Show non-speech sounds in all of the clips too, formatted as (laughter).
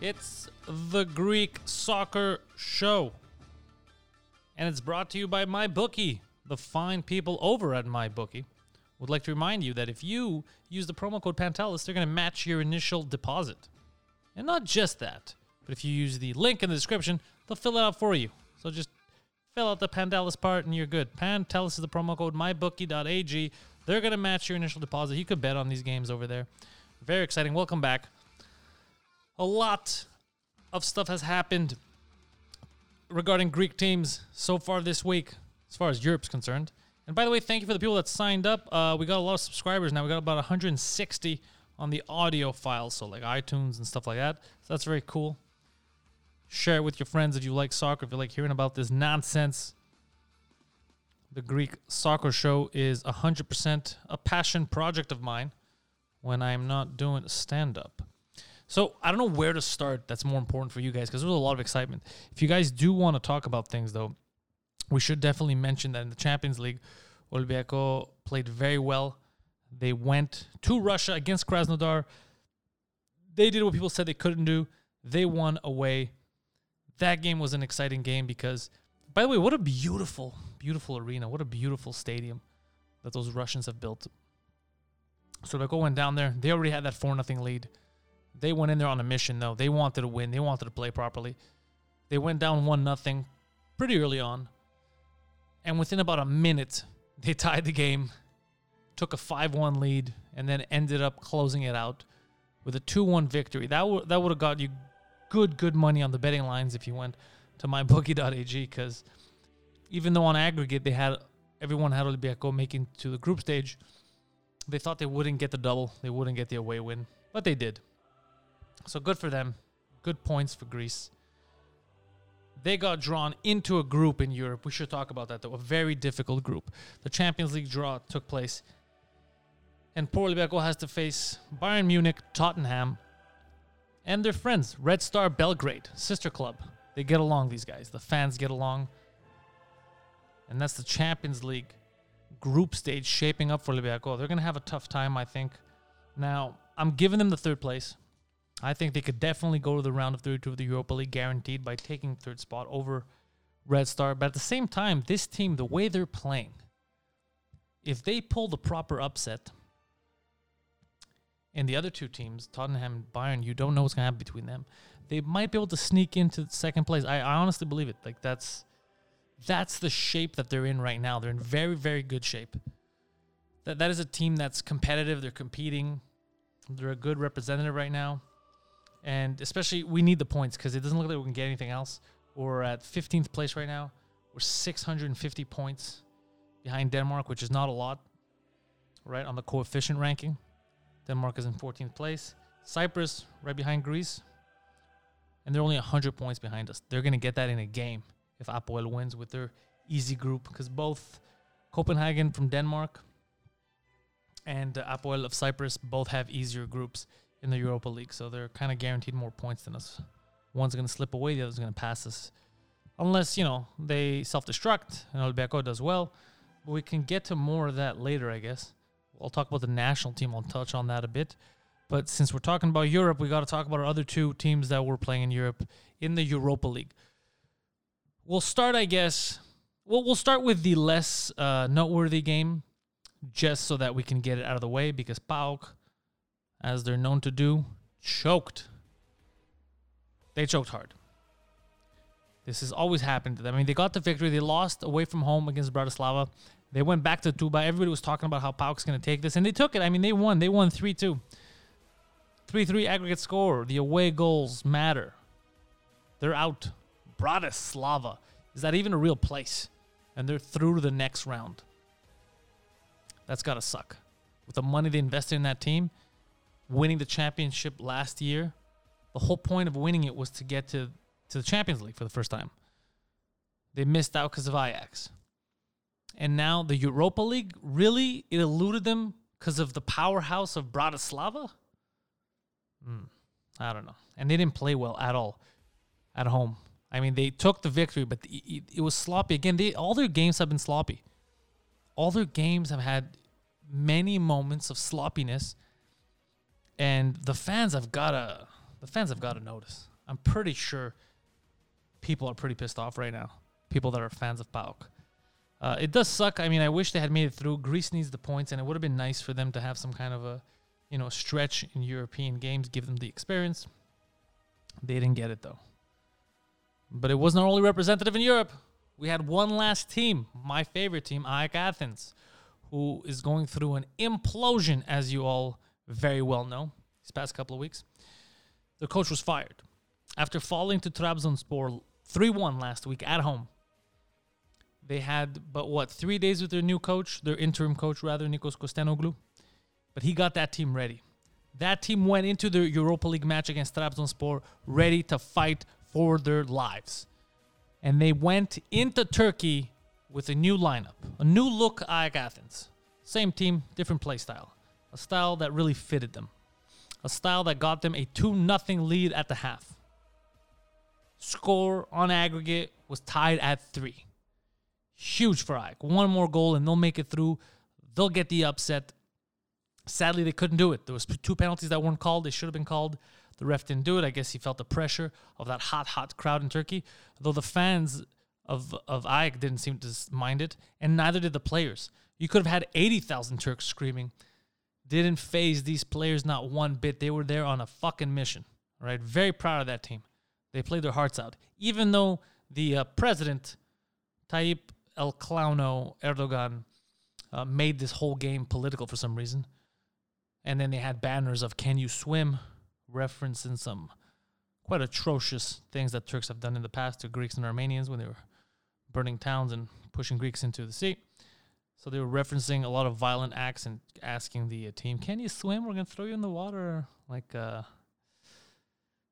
It's the Greek Soccer Show. And it's brought to you by MyBookie, the fine people over at MyBookie. Would like to remind you that if you use the promo code Pantelis, they're going to match your initial deposit. And not just that, but if you use the link in the description, they'll fill it out for you. So just fill out the Pantelis part and you're good. Pantelis is the promo code mybookie.ag. They're going to match your initial deposit. You could bet on these games over there. Very exciting. Welcome back. A lot of stuff has happened regarding Greek teams so far this week, as far as Europe's concerned. And by the way, thank you for the people that signed up. Uh, we got a lot of subscribers now. We got about 160 on the audio files, so like iTunes and stuff like that. So that's very cool. Share it with your friends if you like soccer, if you like hearing about this nonsense. The Greek Soccer Show is 100% a passion project of mine when I'm not doing stand up. So I don't know where to start. That's more important for you guys because there's a lot of excitement. If you guys do want to talk about things, though, we should definitely mention that in the Champions League, Olympiacos played very well. They went to Russia against Krasnodar. They did what people said they couldn't do. They won away. That game was an exciting game because, by the way, what a beautiful, beautiful arena. What a beautiful stadium that those Russians have built. So Olympiacos went down there. They already had that 4 0 lead. They went in there on a mission, though. They wanted to win. They wanted to play properly. They went down 1 0 pretty early on. And within about a minute, (laughs) they tied the game, took a 5 1 lead, and then ended up closing it out with a 2 1 victory. That, w- that would have got you good, good money on the betting lines if you went to mybookie.ag because even though on aggregate they had everyone had Olympiacos making to the group stage, they thought they wouldn't get the double, they wouldn't get the away win, but they did. So good for them. Good points for Greece. They got drawn into a group in Europe. We should talk about that though. A very difficult group. The Champions League draw took place. And poor Olympiacos has to face Bayern Munich, Tottenham, and their friends, Red Star Belgrade, sister club. They get along, these guys. The fans get along. And that's the Champions League group stage shaping up for Olympiacos. They're going to have a tough time, I think. Now, I'm giving them the third place. I think they could definitely go to the round of 32 of the Europa League guaranteed by taking third spot over Red Star. But at the same time, this team, the way they're playing, if they pull the proper upset, and the other two teams, Tottenham and Bayern, you don't know what's going to happen between them. They might be able to sneak into second place. I, I honestly believe it. Like that's that's the shape that they're in right now. They're in very very good shape. That that is a team that's competitive. They're competing. They're a good representative right now, and especially we need the points because it doesn't look like we can get anything else. We're at 15th place right now. We're 650 points behind Denmark, which is not a lot, right on the coefficient ranking. Denmark is in 14th place. Cyprus right behind Greece. And they're only 100 points behind us. They're going to get that in a game if Apoel wins with their easy group because both Copenhagen from Denmark and uh, Apoel of Cyprus both have easier groups in the Europa League. So they're kind of guaranteed more points than us. One's going to slip away, the other's going to pass us. Unless, you know, they self destruct and Olympiacos does well. But we can get to more of that later, I guess. I'll talk about the national team. I'll touch on that a bit. But since we're talking about Europe, we got to talk about our other two teams that were playing in Europe in the Europa League. We'll start, I guess. Well, we'll start with the less uh, noteworthy game, just so that we can get it out of the way. Because PAOK, as they're known to do, choked. They choked hard. This has always happened to them. I mean, they got the victory. They lost away from home against Bratislava. They went back to Toumba. Everybody was talking about how PAOK's going to take this, and they took it. I mean, they won. They won 3 2. 3 3 aggregate score. The away goals matter. They're out. Bratislava. Is that even a real place? And they're through to the next round. That's got to suck. With the money they invested in that team, winning the championship last year, the whole point of winning it was to get to, to the Champions League for the first time. They missed out because of Ajax. And now the Europa League, really, it eluded them because of the powerhouse of Bratislava? Mm, I don't know. And they didn't play well at all at home. I mean, they took the victory, but it, it was sloppy. Again, they, all their games have been sloppy. All their games have had many moments of sloppiness, and the fans have gotta the fans have gotta notice. I'm pretty sure people are pretty pissed off right now. People that are fans of PAOK. Uh, it does suck. I mean, I wish they had made it through. Greece needs the points, and it would have been nice for them to have some kind of a, you know, stretch in European games, give them the experience. They didn't get it though. But it wasn't our only representative in Europe. We had one last team, my favorite team, AEK Athens, who is going through an implosion, as you all very well know, these past couple of weeks. The coach was fired after falling to Trabzonspor 3 1 last week at home. They had, but what, three days with their new coach, their interim coach, rather, Nikos Kostenoglu. But he got that team ready. That team went into the Europa League match against Trabzonspor ready to fight for their lives. And they went into Turkey with a new lineup, a new look AEK Athens. Same team, different play style. A style that really fitted them. A style that got them a 2 0 lead at the half. Score on aggregate was tied at 3. Huge for AEK. One more goal and they'll make it through. They'll get the upset. Sadly, they couldn't do it. There was two penalties that weren't called. They should have been called. The ref didn't do it. I guess he felt the pressure of that hot, hot crowd in Turkey. Though the fans of of AEK didn't seem to mind it, and neither did the players. You could have had eighty thousand Turks screaming. Didn't faze these players not one bit. They were there on a fucking mission. Right? Very proud of that team. They played their hearts out, even though the uh, president Tayyip El Clowno Erdogan uh, made this whole game political for some reason. And then they had banners of "Can you swim?" referencing some quite atrocious things that Turks have done in the past to Greeks and Armenians when they were burning towns and pushing Greeks into the sea. So they were referencing a lot of violent acts and asking the uh, team, "Can you swim? We're gonna throw you in the water." Like, uh,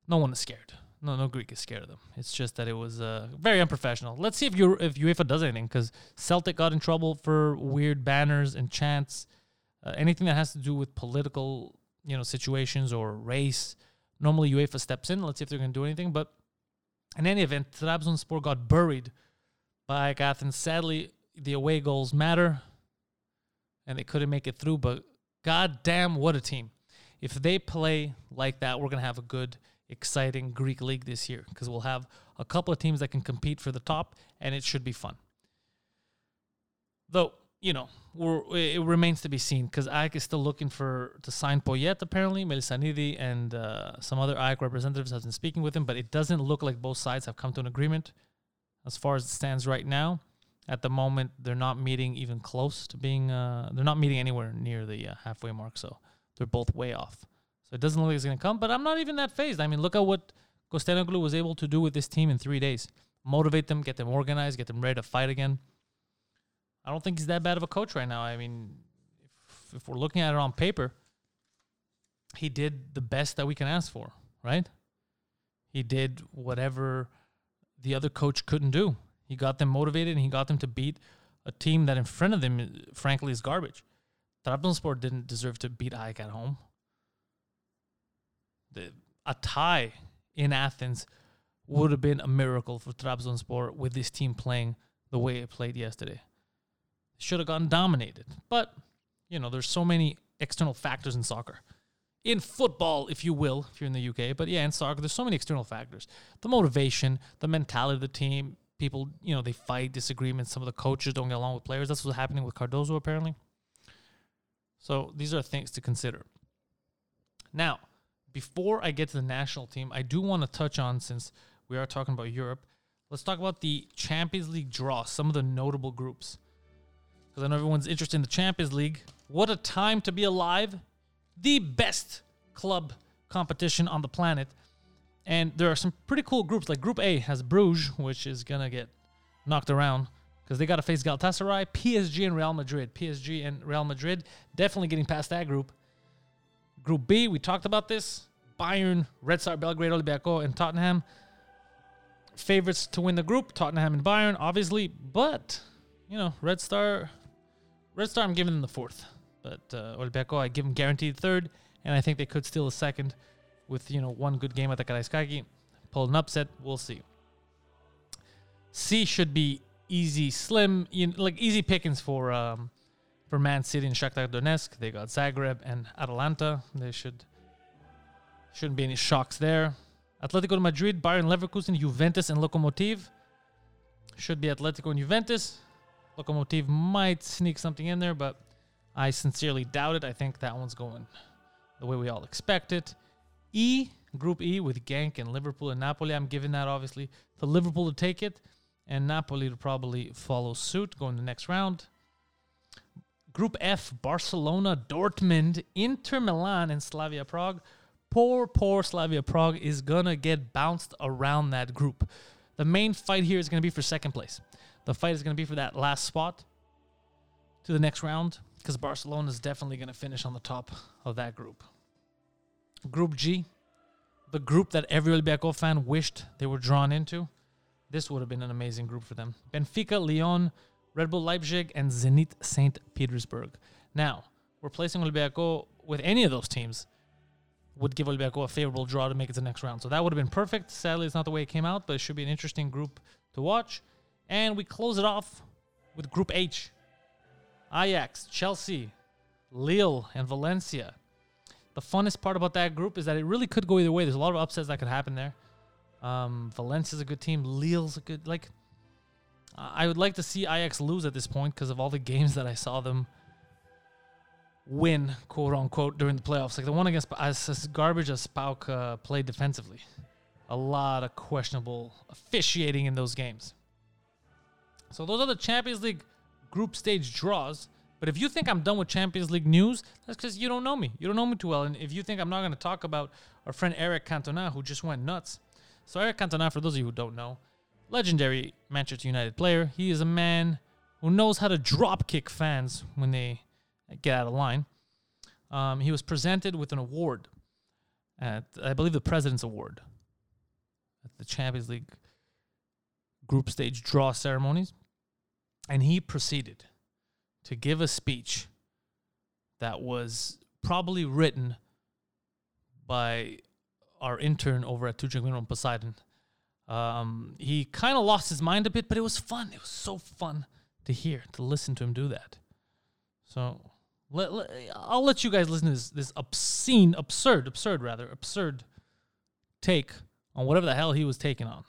no one is scared. No, no Greek is scared of them. It's just that it was uh, very unprofessional. Let's see if you if UEFA does anything because Celtic got in trouble for weird banners and chants, uh, anything that has to do with political you know situations or race. Normally UEFA steps in. Let's see if they're going to do anything. But in any event, Trabzonspor got buried by Athens. Sadly, the away goals matter, and they couldn't make it through. But god damn, what a team! If they play like that, we're going to have a good, exciting Greek league this year because we'll have a couple of teams that can compete for the top, and it should be fun. Though you know, it remains to be seen because AEK is still looking for to sign Poyet apparently. Melisanidi and uh, some other AEK representatives have been speaking with him, but it doesn't look like both sides have come to an agreement as far as it stands right now. At the moment, they're not meeting even close to being. Uh, they're not meeting anywhere near the uh, halfway mark, so they're both way off. So it doesn't look like it's going to come. But I'm not even that fazed. I mean, look at what Kostenoglu was able to do with this team in three days: motivate them, get them organized, get them ready to fight again. I don't think he's that bad of a coach right now. I mean, if, if we're looking at it on paper, he did the best that we can ask for, right? He did whatever the other coach couldn't do. He got them motivated and he got them to beat a team that in front of them, frankly, is garbage. Trabzonspor didn't deserve to beat AEK at home. The, a tie in Athens would have been a miracle for Trabzonspor with this team playing the way it played yesterday should have gotten dominated. But, you know, there's so many external factors in soccer. In football, if you will, if you're in the UK, but yeah, in soccer, there's so many external factors. The motivation, the mentality of the team, people, you know, they fight disagreements. Some of the coaches don't get along with players. That's what's happening with Cardoso, apparently. So these are things to consider. Now, before I get to the national team, I do want to touch on, since we are talking about Europe, let's talk about the Champions League draw, some of the notable groups because I know everyone's interested in the Champions League. What a time to be alive! The best club competition on the planet. And there are some pretty cool groups. Like Group A has Bruges, which is to get knocked around because they got to face Galatasaray, PSG, and Real Madrid. PSG and Real Madrid definitely getting past that group. Group B, we talked about this. Bayern, Red Star Belgrade, Olympiacos, and Tottenham. Favorites to win the group, Tottenham and Bayern, obviously. But, you know, Red Star Red Star, I'm giving them the fourth, but uh, Olympiacos, I give them guaranteed third, and I think they could steal a second with you know one good game at the Karaiskaki. Pull an upset, we'll see. C should be easy, slim, you know, like easy pickings for um, for Man City and Shakhtar Donetsk. They got Zagreb and Atalanta. They should shouldn't be any shocks there. Atletico Madrid, Bayern Leverkusen, Juventus, and Lokomotiv. Should be Atletico and Juventus. Lokomotiv might sneak something in there, but I sincerely doubt it. I think that one's going the way we all expect it. E, Group E with Genk and Liverpool and Napoli. I'm giving that obviously to Liverpool to take it and Napoli to probably follow suit, going to the next round. Group F, Barcelona, Dortmund, Inter Milan, and Slavia Prague. Poor, poor Slavia Prague is going to get bounced around that group. The main fight here is going to be for second place. The fight is going to be for that last spot to the next round because Barcelona is definitely going to finish on the top of that group. Group G, the group that every Olympiacos fan wished they were drawn into. This would have been an amazing group for them. Benfica, Lyon, Red Bull Leipzig, and Zenit St. Petersburg. Now, replacing Olympiacos with any of those teams would give Olympiacos a favorable draw to make it to the next round. So that would have been perfect. Sadly, it's not the way it came out, but it should be an interesting group to watch. And we close it off with Group H Ajax, Chelsea, Lille, and Valencia. The funnest part about that group is that it really could go either way. There's a lot of upsets that could happen there. Um, Valencia's a good team. Lille's a good like. I would like to see Ajax lose at this point because of all the (laughs) games that I saw them win, quote unquote, during the playoffs. Like the one against as, as garbage as PAOK uh, played defensively. A lot of questionable officiating in those games. So those are the Champions League group stage draws. But if you think I'm done with Champions League news, that's because you don't know me. You don't know me too well. And if you think I'm not going to talk about our friend Eric Cantona, who just went nuts. So Eric Cantona, for those of you who don't know, legendary Manchester United player. He is a man who knows how to drop kick fans when they get out of line. Um, he was presented with an award at, I believe, the President's Award at the Champions League group stage draw ceremonies. And he proceeded to give a speech that was probably written by our intern over at Tujaglino Poseidon. Um, he kind of lost his mind a bit, but it was fun. It was so fun to hear, to listen to him do that. So let, let, I'll let you guys listen to this, this obscene, absurd, absurd rather, absurd take on whatever the hell he was taking on.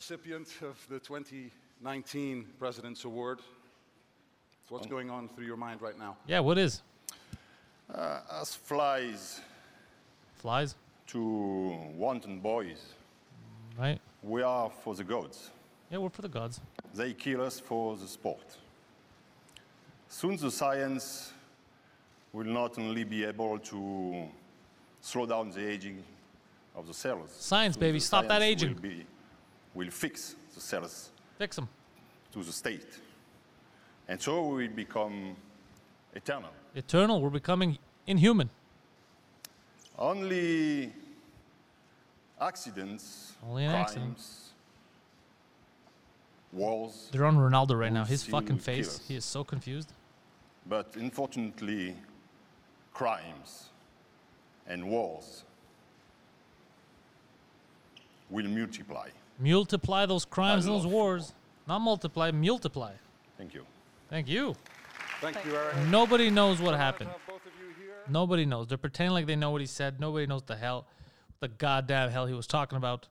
Recipient of the 2019 President's Award. What's going on through your mind right now? Yeah, what is? Uh, as flies Flies, to wanton boys, right? we are for the gods. Yeah, we're for the gods. They kill us for the sport. Soon the science will not only be able to slow down the aging of the cells. Science, soon baby, stop that aging. Will, be, will fix the cells Fix them. to the state. And so we become eternal. Eternal, we're becoming inhuman. Only accidents, Only crimes, accident. wars, They're on Ronaldo right now. His fucking face, he is so confused. but unfortunately, crimes and wars will multiply. Multiply those crimes and those wars. Not multiply, multiply. Thank you. Thank you. Thank you, Eric. Nobody knows what happened. Both of you here. Nobody knows. They're pretending like they know what he said. Nobody knows the hell, the goddamn hell he was talking about.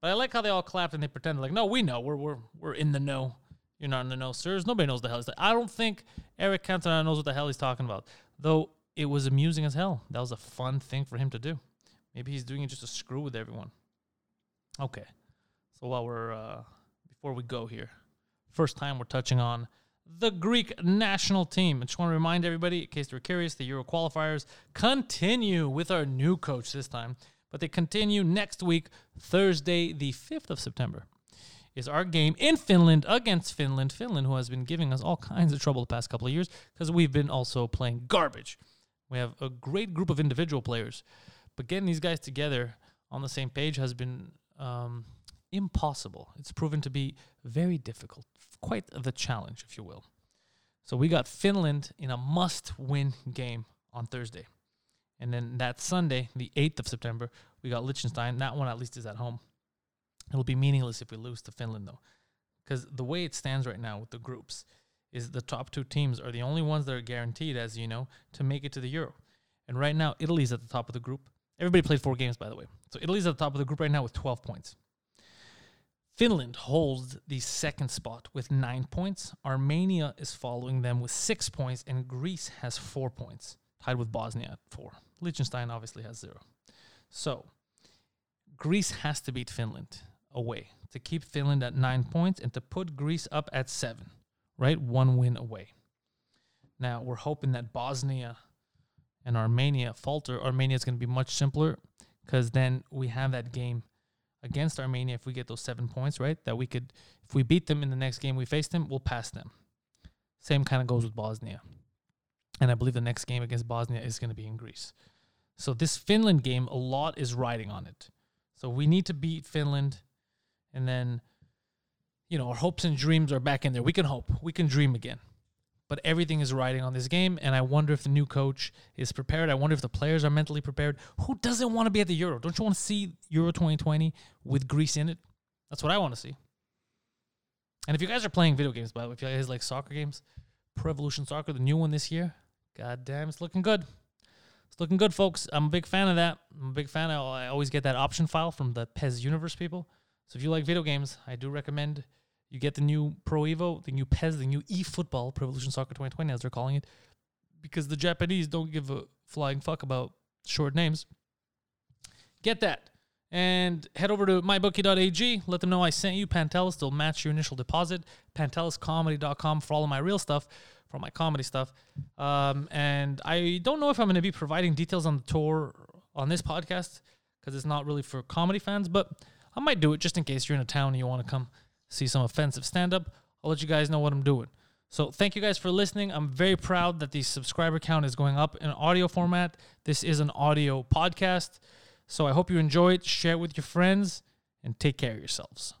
But I like how they all clapped and they pretended like, no, we know. We're we're we're in the know. You're not in the know, sirs. Nobody knows the hell. He's like, I don't think Eric Cantona knows what the hell he's talking about. Though it was amusing as hell. That was a fun thing for him to do. Maybe he's doing it just to screw with everyone. Okay. So while we're uh, before we go here, first time we're touching on the Greek national team. I just want to remind everybody, in case they're curious, the Euro qualifiers continue with our new coach this time, but they continue next week, Thursday, the 5th of September. Is our game in Finland against Finland. Finland, who has been giving us all kinds of trouble the past couple of years because we've been also playing garbage. We have a great group of individual players, but getting these guys together on the same page has been um, impossible. It's proven to be very difficult, quite the challenge, if you will. So we got Finland in a must-win game on Thursday, and then that Sunday, the eighth of September, we got Liechtenstein. That one at least is at home. It'll be meaningless if we lose to Finland, though, because the way it stands right now with the groups is the top two teams are the only ones that are guaranteed, as you know, to make it to the Euro. And right now, Italy's at the top of the group, Everybody played four games, by the way. So Italy's at the top of the group right now with 12 points. Finland holds the second spot with nine points. Armenia is following them with six points, and Greece has four points, tied with Bosnia at four. Liechtenstein obviously has zero. So Greece has to beat Finland away to keep Finland at nine points and to put Greece up at seven, right? One win away. Now we're hoping that Bosnia and Armenia falter. Armenia is going to be much simpler because then we have that game against Armenia if we get those seven points, right? That we could, if we beat them in the next game we face them, we'll pass them. Same kind of goes with Bosnia. And I believe the next game against Bosnia is going to be in Greece. So this Finland game, a lot is riding on it. So we need to beat Finland and then, you know, our hopes and dreams are back in there. We can hope, we can dream again. But everything is riding on this game, and I wonder if the new coach is prepared. I wonder if the players are mentally prepared. Who doesn't want to be at the Euro? Don't you want to see Euro 2020 with Greece in it? That's what I want to see. And if you guys are playing video games, by the way, if you guys like soccer games, Pro Evolution Soccer, the new one this year, god damn, it's looking good. It's looking good, folks. I'm a big fan of that. I'm a big fan. I always get that option file from the PES Universe people. So if you like video games, I do recommend you get the new Pro Evo, the new PES, the new eFootball, Pro Evolution Soccer 2020, as they're calling it, because the Japanese don't give a flying fuck about short names. Get that. And head over to mybookie.ag. Let them know I sent you. Pantelis, they'll match your initial deposit. PantelisComedy.com for all of my real stuff, for my comedy stuff. Um, and I don't know if I'm going to be providing details on the tour on this podcast because it's not really for comedy fans, but I might do it just in case you're in a town and you want to come see some offensive stand up, I'll let you guys know what I'm doing. So thank you guys for listening. I'm very proud that the subscriber count is going up in audio format. This is an audio podcast. So I hope you enjoy it. Share it with your friends and take care of yourselves.